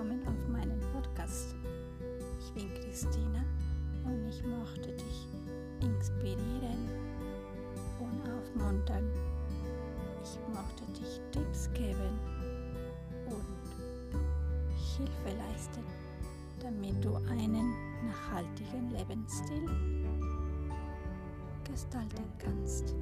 willkommen auf meinen Podcast. Ich bin Christina und ich möchte dich inspirieren und aufmuntern. Ich möchte dich Tipps geben und Hilfe leisten, damit du einen nachhaltigen Lebensstil gestalten kannst.